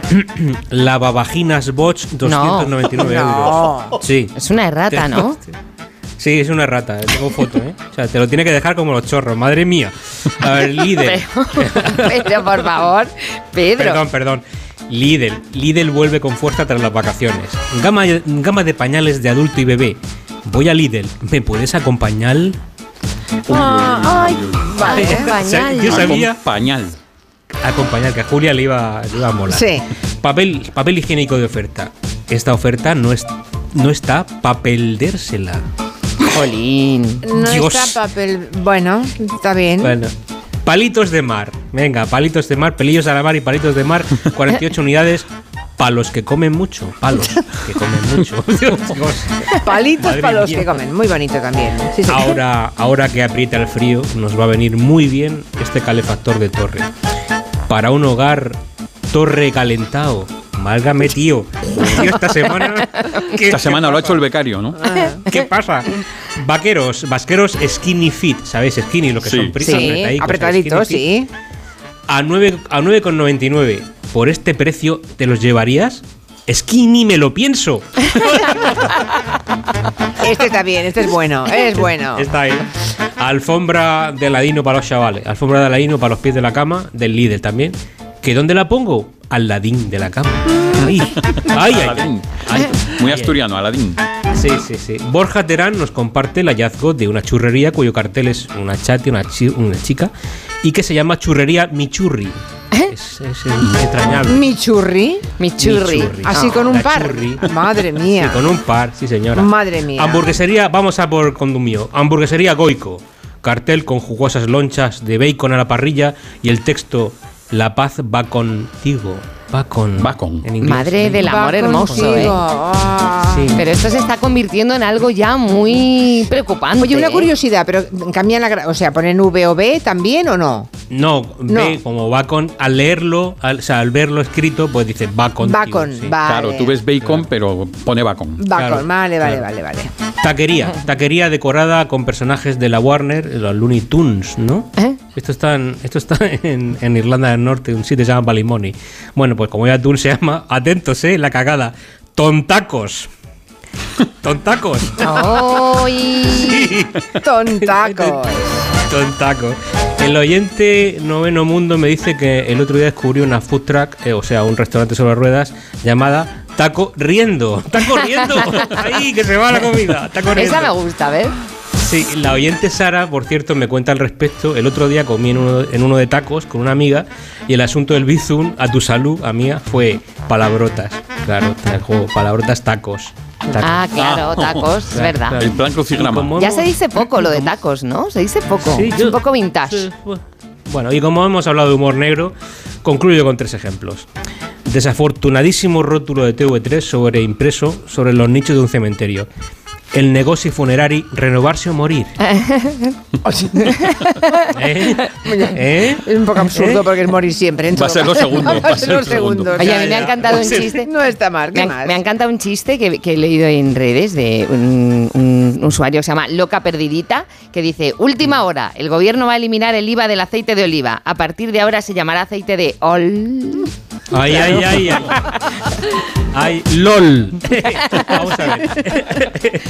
Lavavaginas Bosch, 299 No. euros. Sí. Es una errata, ¿no? Sí, es una rata, tengo foto, ¿eh? O sea, te lo tiene que dejar como los chorros, madre mía. A ver, Lidl. Pero por favor, Pedro. Perdón, perdón. Lidl. Lidl vuelve con fuerza tras las vacaciones. Gama, gama de pañales de adulto y bebé. Voy a Lidl. ¿Me puedes acompañar? Ah, ay, vale, pañal. yo sabía Pañal. acompañar, que a Julia le iba, le iba a molar. Sí. Papel, papel higiénico de oferta. Esta oferta no, es, no está para perdérsela. Jolín. No Dios. está papel. Bueno, está bien. Bueno. Palitos de mar. Venga, palitos de mar, pelillos a la mar y palitos de mar. 48 unidades. Para los que comen mucho. Palos que comen mucho. Dios. Palitos Madre para los mía. que comen. Muy bonito también. Sí, sí. Ahora, ahora que aprieta el frío, nos va a venir muy bien este calefactor de torre. Para un hogar torre calentado. Málgame, tío. Tío, esta semana. ¿qué- Esta semana lo ha hecho el becario, ¿no? ¿Qué pasa? Vaqueros, vasqueros skinny fit, ¿sabéis? Skinny, lo que Sí. son pri- Sí, apretadicos, apretaditos, fit. A 9 a 9,99. Por este precio, ¿te los llevarías? Skinny, me lo pienso. Este está bien, este es bueno. Es bueno. Está ahí. Alfombra de Aladino para los chavales. Alfombra de Aladino para los pies de la cama, del líder también. ¿Que dónde la pongo? Al ladín de la cama. Ay, ay. Aladín. Muy asturiano, Aladín. Sí, sí, sí. Borja Terán nos comparte el hallazgo de una churrería cuyo cartel es una chati, una, chi- una chica, y que se llama Churrería Michurri. Es, es entrañable. Mi churri. Mi churri. churri. Así Ah, con un par. churri. Madre mía. Sí, con un par, sí señora. Madre mía. Hamburguesería, vamos a por condumio. Hamburguesería Goico. Cartel con jugosas lonchas de bacon a la parrilla y el texto La paz va contigo. Va con. Va con. En inglés. Madre del Va amor hermoso. ¿eh? Ah. Sí. Pero esto se está convirtiendo en algo ya muy preocupante. Oye, una ¿eh? curiosidad, pero cambian la. O sea, ¿ponen V o B también o no? No, No. ve como va con. Al leerlo, al, o sea, al verlo escrito, pues dice va con. Bacon, vale. Claro, tú ves bacon, pero pone bacon. Bacon, Claro, vale, vale, claro. vale, vale. Taquería. Taquería decorada con personajes de la Warner, los Looney Tunes, ¿no? ¿Eh? Esto está, en, esto está en, en Irlanda del Norte, un sitio que se llama Ballymoney. Bueno, pues como ya Tunes se llama, atentos, ¿eh? La cagada. Tontacos. Tontacos. ¡Ay! Tontacos. Tontacos. El oyente noveno mundo me dice que el otro día descubrió una food truck, eh, o sea, un restaurante sobre ruedas, llamada Taco Riendo. ¡Taco Riendo! ¡Ahí, que se va la comida! ¡Taco Riendo! Esa me gusta, ¿ves? Sí, la oyente Sara, por cierto, me cuenta al respecto. El otro día comí en uno, en uno de tacos con una amiga y el asunto del bizum a tu salud, a mía, fue palabrotas. Claro, trajo palabrotas tacos. Tacos. Ah, claro, tacos, es verdad. El plan crucigrama. Ya se dice poco lo de tacos, ¿no? Se dice poco. Sí, es yo- un poco vintage. Bueno, y como hemos hablado de humor negro, concluyo con tres ejemplos. Desafortunadísimo rótulo de TV3 sobre impreso sobre los nichos de un cementerio. El negocio funerari renovarse o morir. ¿Eh? ¿Eh? Es un poco absurdo porque es morir siempre. en Va a ser los segundos, Va a ser los segundos. Oye, a mí me ha encantado un Sí, chiste. No está mal, ¿qué más? me ha encantado un chiste que, que he leído en redes de un, un usuario que se llama Loca Perdidita, que dice, última hora, el gobierno va a eliminar el IVA del aceite de oliva. A partir de ahora se llamará aceite de ol... Ay, ay, ay, ay. Ay, LOL. Vamos a ver.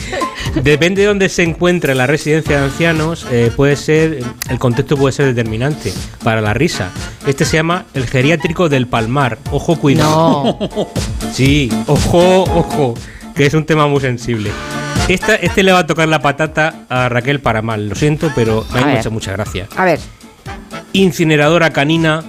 Depende de dónde se encuentre la residencia de ancianos, eh, puede ser, el contexto puede ser determinante para la risa. Este se llama el geriátrico del Palmar. Ojo, cuidado. Sí, ojo, ojo, que es un tema muy sensible. Esta, este le va a tocar la patata a Raquel para mal, lo siento, pero me ha hecho mucha gracia. A ver. Incineradora canina,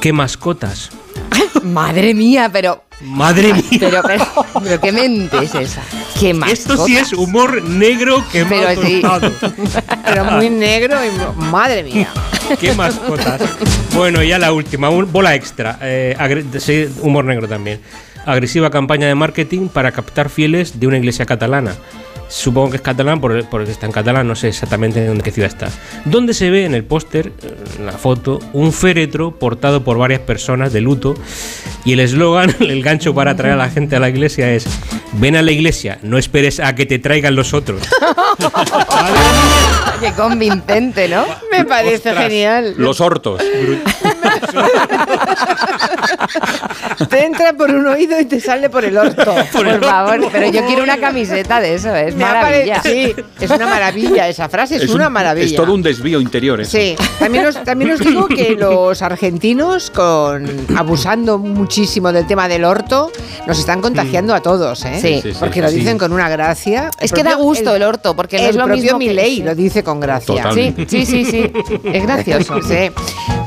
¿qué mascotas? Madre mía, pero Madre mía. Pero, pero, pero qué mente es esa. Qué más. Esto sí es humor negro que Pero sí. Pero muy negro y madre mía. Qué mascotas. Bueno, ya la última, bola extra. eh, humor negro también. Agresiva campaña de marketing para captar fieles de una iglesia catalana. Supongo que es catalán por- porque está en catalán, no sé exactamente en qué ciudad está. Donde se ve en el póster, en la foto, un féretro portado por varias personas de luto. Y el eslogan, el gancho para atraer a la gente a la iglesia es: Ven a la iglesia, no esperes a que te traigan los otros. Qué convincente, ¿no? Me parece genial. Los hortos. Te entra por un oído y te sale por el orto. Por favor, pero yo quiero una camiseta de eso, es Me maravilla. Sí, es una maravilla. Esa frase es, un- una maravilla. Es todo un desvío interior. eso. Sí, también os, también os digo que los argentinos, con abusando muchísimo del tema del orto, nos están contagiando a todos, ¿eh? Sí. Sí, sí, porque lo sí. dicen con una gracia. Es que da gusto el orto, porque no el es lo propio mismo que- Milei lo dice con gracia. Totalmente. Sí, sí, sí, sí. Es gracioso. Sí.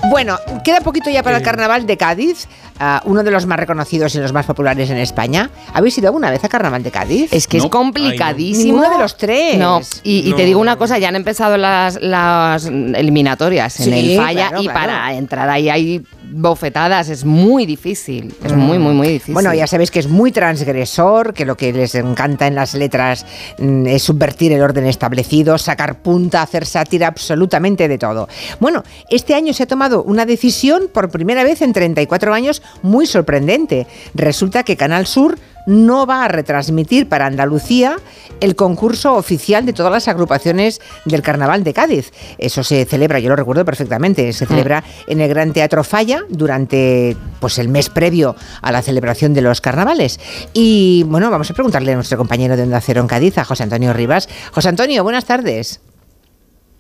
Bueno, queda poquito ya para el carnaval de Cádiz, ah, uno de los más reconocidos y los más populares en España. ¿Habéis ido alguna vez a carnaval de Cádiz? Es que es complicadísimo. Ninguno de los tres. No, y, y te digo una cosa, ya han empezado las, las eliminatorias en Sí, el falla claro, y claro. para entrar ahí hay bofetadas, es muy difícil, es muy, muy, muy difícil. Bueno, ya sabéis que es muy transgresor, que lo que les encanta en las letras mm, es subvertir el orden establecido, sacar punta, hacer sátira, absolutamente de todo. Bueno, este año se ha tomado una decisión por primera vez en 34 años muy sorprendente. Resulta que Canal Sur no va a retransmitir para Andalucía el concurso oficial de todas las agrupaciones del Carnaval de Cádiz. Eso se celebra, yo lo recuerdo perfectamente, se celebra en el Gran Teatro Falla durante pues el mes previo a la celebración de los carnavales. Y bueno, vamos a preguntarle a nuestro compañero de Onda Cero en Cádiz, a José Antonio Rivas. José Antonio, buenas tardes.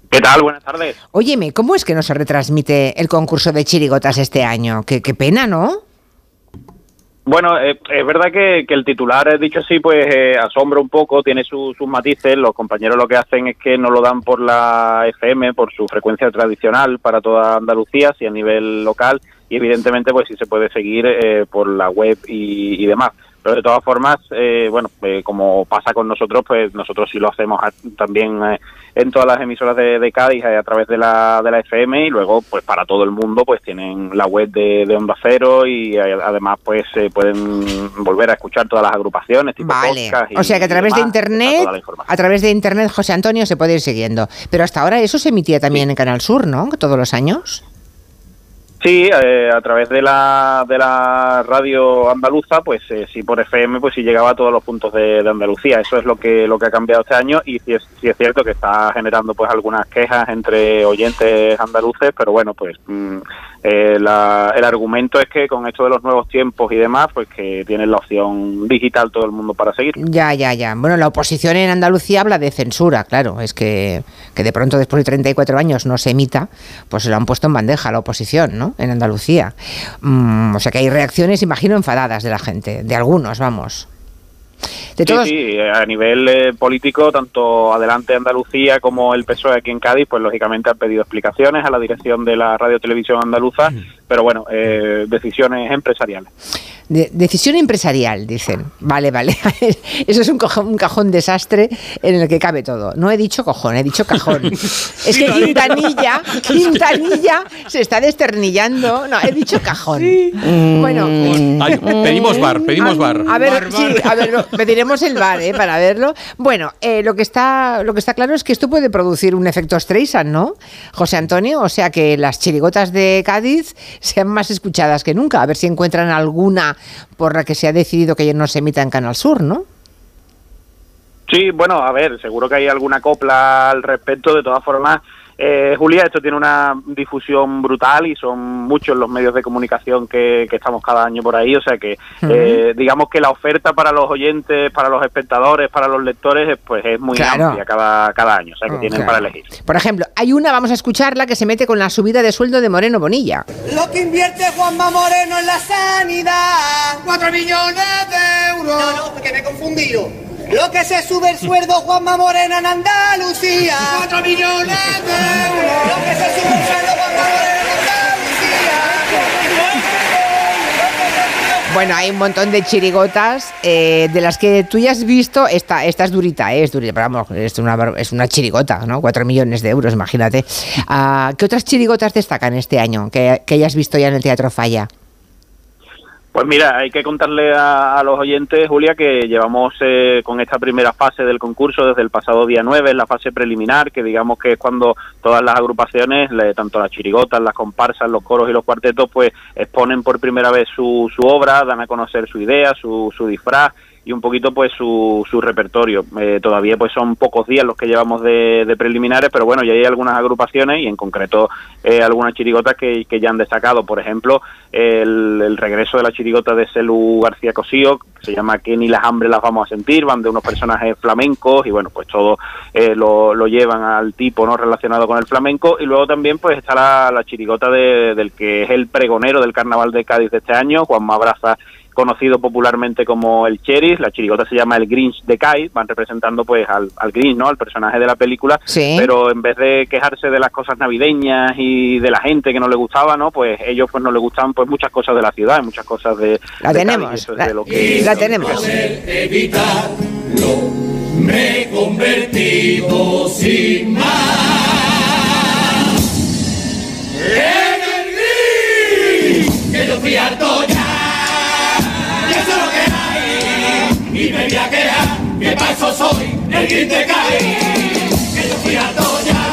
¿Qué tal? Buenas tardes. Óyeme, ¿cómo es que no se retransmite el concurso de chirigotas este año? Qué, qué pena, ¿no? Bueno, eh, es verdad que, que el titular, eh, dicho así, pues eh, asombra un poco, tiene su- sus matices. Los compañeros lo que hacen es que no lo dan por la FM, por su frecuencia tradicional para toda Andalucía, si a nivel local, y evidentemente pues sí se puede seguir eh, por la web y, y demás. Pero de todas formas, eh, bueno, eh, como pasa con nosotros, pues nosotros sí lo hacemos también en todas las emisoras de, de Cádiz eh, a través de la, de la FM y luego pues para todo el mundo pues tienen la web de, de Onda Cero y eh, además pues eh, pueden volver a escuchar todas las agrupaciones tipo Vale. podcast y- O sea que a través de demás, internet, a través de internet, José Antonio se puede ir siguiendo. Pero hasta ahora eso se emitía también en Canal Sur, ¿no? Todos los años. Sí, eh, a través de la, de la radio andaluza, pues eh, sí por FM, pues sí llegaba a todos los puntos de, de Andalucía. Eso es lo que lo que ha cambiado este año y sí es, es cierto que está generando pues algunas quejas entre oyentes andaluces, pero bueno, pues mm, eh, la- el argumento es que con esto de los nuevos tiempos y demás, pues que tienen la opción digital todo el mundo para seguir. Ya, ya, ya. Bueno, la oposición en Andalucía habla de censura, claro. Es que, que de pronto después de 34 años no se emita, pues se lo han puesto en bandeja la oposición, ¿no? En Andalucía. Mm, o sea que hay reacciones, imagino, enfadadas de la gente, de algunos, vamos. De Sí, todos, sí, a nivel eh, político, tanto Adelante Andalucía como el PSOE aquí en Cádiz, pues lógicamente han pedido explicaciones a la dirección de la Radio Televisión Andaluza, pero bueno, eh, decisiones empresariales. De- decisión empresarial, dicen. Vale, vale. Eso es un cajón, un cajón desastre en el que cabe todo. No he dicho cojón, he dicho cajón. es que Quintanilla, Quintanilla se está desternillando. No, he dicho cajón. Bueno, Ay, pedimos bar, pedimos bar. A ver, sí, a ver, pediremos el bar, ¿eh? Para verlo. Bueno, eh, lo que está, lo que está claro es que esto puede producir un efecto Streisand, ¿no? José Antonio, o sea que las chirigotas de Cádiz sean más escuchadas que nunca. A ver si encuentran alguna por la que se ha decidido que no se emita en Canal Sur, ¿no? Sí, bueno, a ver, seguro que hay alguna copla al respecto. De todas formas, eh, Julia, esto tiene una difusión brutal y son muchos los medios de comunicación que, que estamos cada año por ahí. O sea que, eh, digamos que la oferta para los oyentes, para los espectadores, para los lectores, pues es muy Claro. amplia cada, cada año. O sea que Oh, tienen claro. para elegir. Por ejemplo, hay una, vamos a escucharla, que se mete con la subida de sueldo de Moreno Bonilla. Lo que invierte Juanma Moreno en la sanidad. Cuatro millones de euros. No, no, porque me he confundido. Lo que se sube el sueldo Juanma Moreno en Andalucía. Cuatro millones de euros. Lo que se sube el sueldo Juanma Moreno en Andalucía. Bueno, hay un montón de chirigotas eh, de las que tú ya has visto. Esta, esta es durita, eh, es durita, pero vamos, es una, es una chirigota, ¿no? Cuatro millones de euros, imagínate. Ah, ¿Qué otras chirigotas destacan este año que, que hayas visto ya en el Teatro Falla? Pues mira, hay que contarle a, los oyentes, Julia, que llevamos eh, con esta primera fase del concurso desde el pasado día 9, la fase preliminar, que digamos que es cuando todas las agrupaciones, tanto las chirigotas, las comparsas, los coros y los cuartetos, pues exponen por primera vez su, su obra, dan a conocer su idea, su, su disfraz y un poquito pues su, su repertorio. Eh, todavía pues son pocos días los que llevamos de, de preliminares, pero bueno, ya hay algunas agrupaciones y en concreto eh, algunas chirigotas que, que ya han destacado. Por ejemplo, el, regreso de la chirigota de Celu García Cosío, que se llama Que ni las hambres las vamos a sentir, van de unos personajes flamencos y bueno, pues todo eh, lo, lo llevan al tipo no relacionado con el flamenco. Y luego también pues está la, la chirigota de- del que es el pregonero del carnaval de Cádiz de este año, Juan Mabraza conocido popularmente como el Cheris, la chirigota se llama el Grinch de Kai, van representando pues al, al Grinch, ¿no? Al personaje de la película, Sí. pero en vez de quejarse de las cosas navideñas y de la gente que no le gustaba, ¿no? Pues ellos pues no le gustaban pues muchas cosas de la ciudad, muchas cosas de La de tenemos, Cádiz, la- de lo que- la tenemos. evitarlo, me he convertido sin más en el gris, que yo harto ya, y me voy a quedar, que para eso soy el gris de cae, que yo estoy harto ya,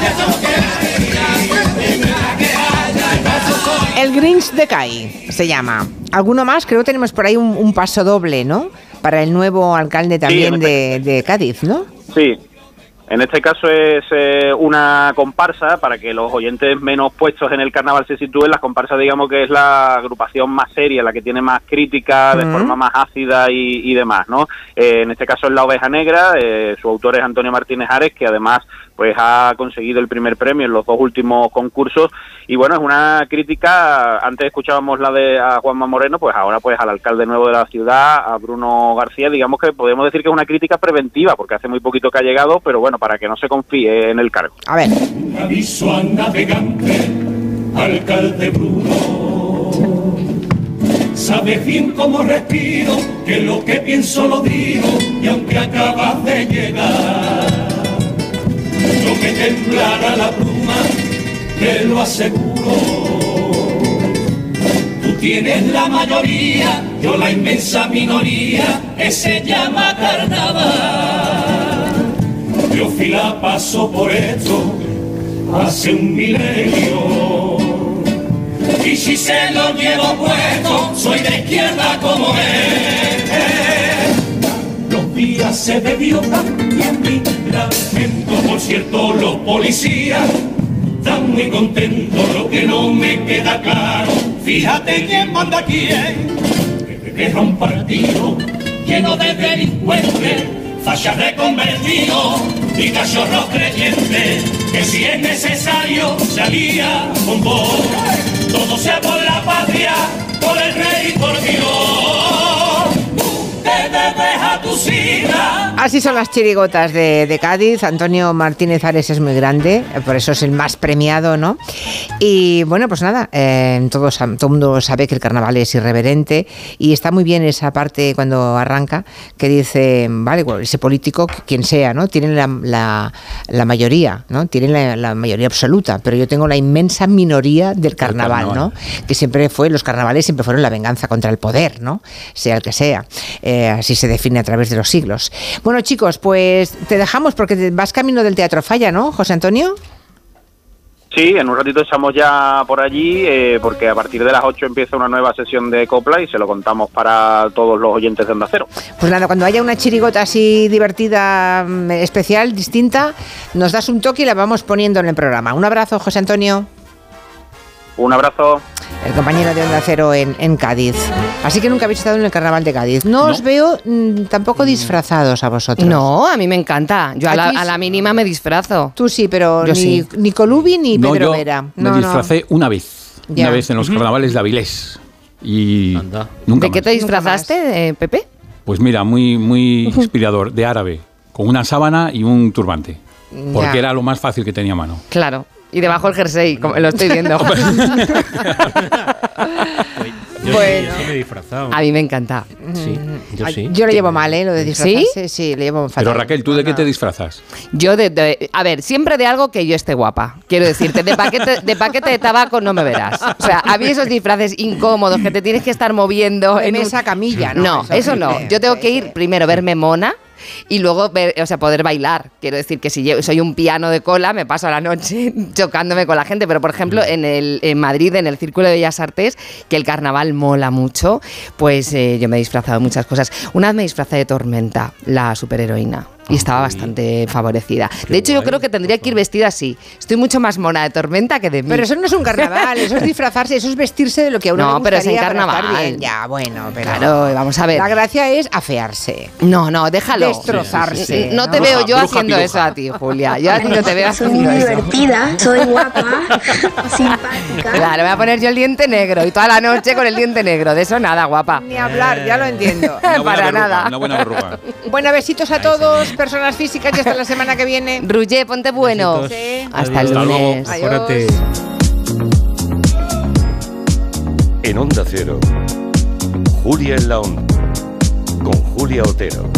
y eso es lo que hay, y me voy a quedar, ya, y para eso soy El Grinch de Kai se llama. ¿Alguno más? Creo que tenemos por ahí un, un paso doble, ¿no? Para el nuevo alcalde también de, de Cádiz, ¿no? Sí, en este caso es eh, una comparsa, para que los oyentes menos puestos en el carnaval se sitúen, las comparsas digamos que es la agrupación más seria, la que tiene más crítica, de forma más ácida y, y demás, ¿no? Eh, en este caso es La Oveja Negra, eh, su autor es Antonio Martínez Ares, que además pues ha conseguido el primer premio en los dos últimos concursos y bueno, es una crítica, antes escuchábamos la de a Juanma Moreno, pues ahora pues al alcalde nuevo de la ciudad, a Bruno García, digamos que podemos decir que es una crítica preventiva, porque hace muy poquito que ha llegado, pero bueno, para que no se confíe en el cargo. A ver. aviso al navegante, alcalde Bruno. Sabes bien cómo respiro, que lo que pienso lo digo, y aunque acabas de llegar, no me temblará la pluma, te lo aseguro. Tú tienes la mayoría, yo la inmensa minoría, que se llama carnaval. Yo fila paso por esto hace un milenio. Y si se lo llevo puesto, soy de izquierda como él. Se bebió también mi. Por cierto, los policías están muy contentos. Lo que no me queda claro, fíjate quién manda quién. Que un partido lleno de delincuentes, fachas reconvertidos y cachorros creyentes, que si es necesario salía con vos. Todo sea por la patria, por el rey y por Dios. Así son las chirigotas de, de Cádiz. Antonio Martínez Ares es muy grande, por eso es el más premiado, ¿no? Y bueno, pues nada, eh, todos, todo el mundo sabe que el carnaval es irreverente y está muy bien esa parte cuando arranca que dice, vale, ese político, quien sea, ¿no? Tienen la, la- la mayoría, ¿no? Tienen la, la mayoría absoluta, pero yo tengo la inmensa minoría del carnaval, carnaval. ¿no? Que siempre fue, los carnavales siempre fueron la venganza contra el poder, ¿no? Sea el que sea. Eh, así se define a través de los siglos. Bueno, chicos, pues te dejamos porque te- vas camino del Teatro Falla, ¿no, José Antonio? Sí, en un ratito estamos ya por allí, eh, porque a partir de las 8 empieza una nueva sesión de copla y se lo contamos para todos los oyentes de Onda Cero. Pues nada, cuando haya una chirigota así divertida, mm, especial, distinta, nos das un toque y la vamos poniendo en el programa. Un abrazo, José Antonio. Un abrazo. El compañero de Onda Cero en, en Cádiz. Así que nunca habéis estado en el carnaval de Cádiz. No, os veo mm, tampoco disfrazados a vosotros. No, a mí me encanta. Yo a la, Aquí a la mínima me disfrazo. Tú sí, pero Yo ni, sí. ni Colubi ni No, Pedro yo Vera. me No, disfracé una vez. Ya. Una vez en los carnavales de Avilés. Y nunca ¿De qué te disfrazaste, eh, Pepe? Pues mira, muy, muy inspirador, de árabe, con una sábana y un turbante. Porque Ya. era lo más fácil que tenía a mano. Claro. Y debajo el jersey, como lo estoy viendo. Yo Bueno. sí, sí me he disfrazado. A mí me encanta. Sí, yo sí. Yo lo llevo mal, ¿eh? Lo de ¿Sí? disfrazarse. Sí, lo llevo fatal. Pero Raquel, ¿tú de qué te disfrazas? Yo de, de- a ver, siempre de algo que yo esté guapa. Quiero decirte, de paquete, de paquete de tabaco no me verás. O sea, a mí esos disfraces incómodos que te tienes que estar moviendo en un- mesa camilla, ¿no? No, Es eso no. Yo tengo que ir primero verme mona y luego ver, o sea, poder bailar. Quiero decir que si yo soy un piano de cola, me paso la noche chocándome con la gente. Pero, por ejemplo, en, el, en Madrid, en el Círculo de Bellas Artes, que el carnaval mola mucho, pues eh, yo me he disfrazado de muchas cosas. Una vez me disfrazé de Tormenta, la superheroína. Y estaba bastante favorecida. De hecho, yo creo que tendría que ir vestida así. Estoy mucho más mona de tormenta que de mí. Pero eso no es un carnaval, eso es disfrazarse, eso es vestirse de lo que a uno No, le pero es en gustaría para estar carnaval. bien. Ya, bueno, pero... Claro, vamos a ver. La gracia es afearse. No, no, déjalo. Destrozarse. No te veo yo Bruja, haciendo piruja. eso a ti, Julia. Yo a ti no te veo Soy haciendo muy eso. divertida, soy guapa, simpática. Claro, me voy a poner yo el diente negro y toda la noche con el diente negro. De eso nada, guapa. Ni hablar, ya lo entiendo. Una buena Para verruga, nada. Una buena verruga. Bueno, besitos a todos, personas físicas, y hasta la semana que viene. Ruye, ponte bueno. Sí. Hasta el Hasta luego. lunes. Mejórate. En Onda Cero, Julia en la Onda, con Julia Otero.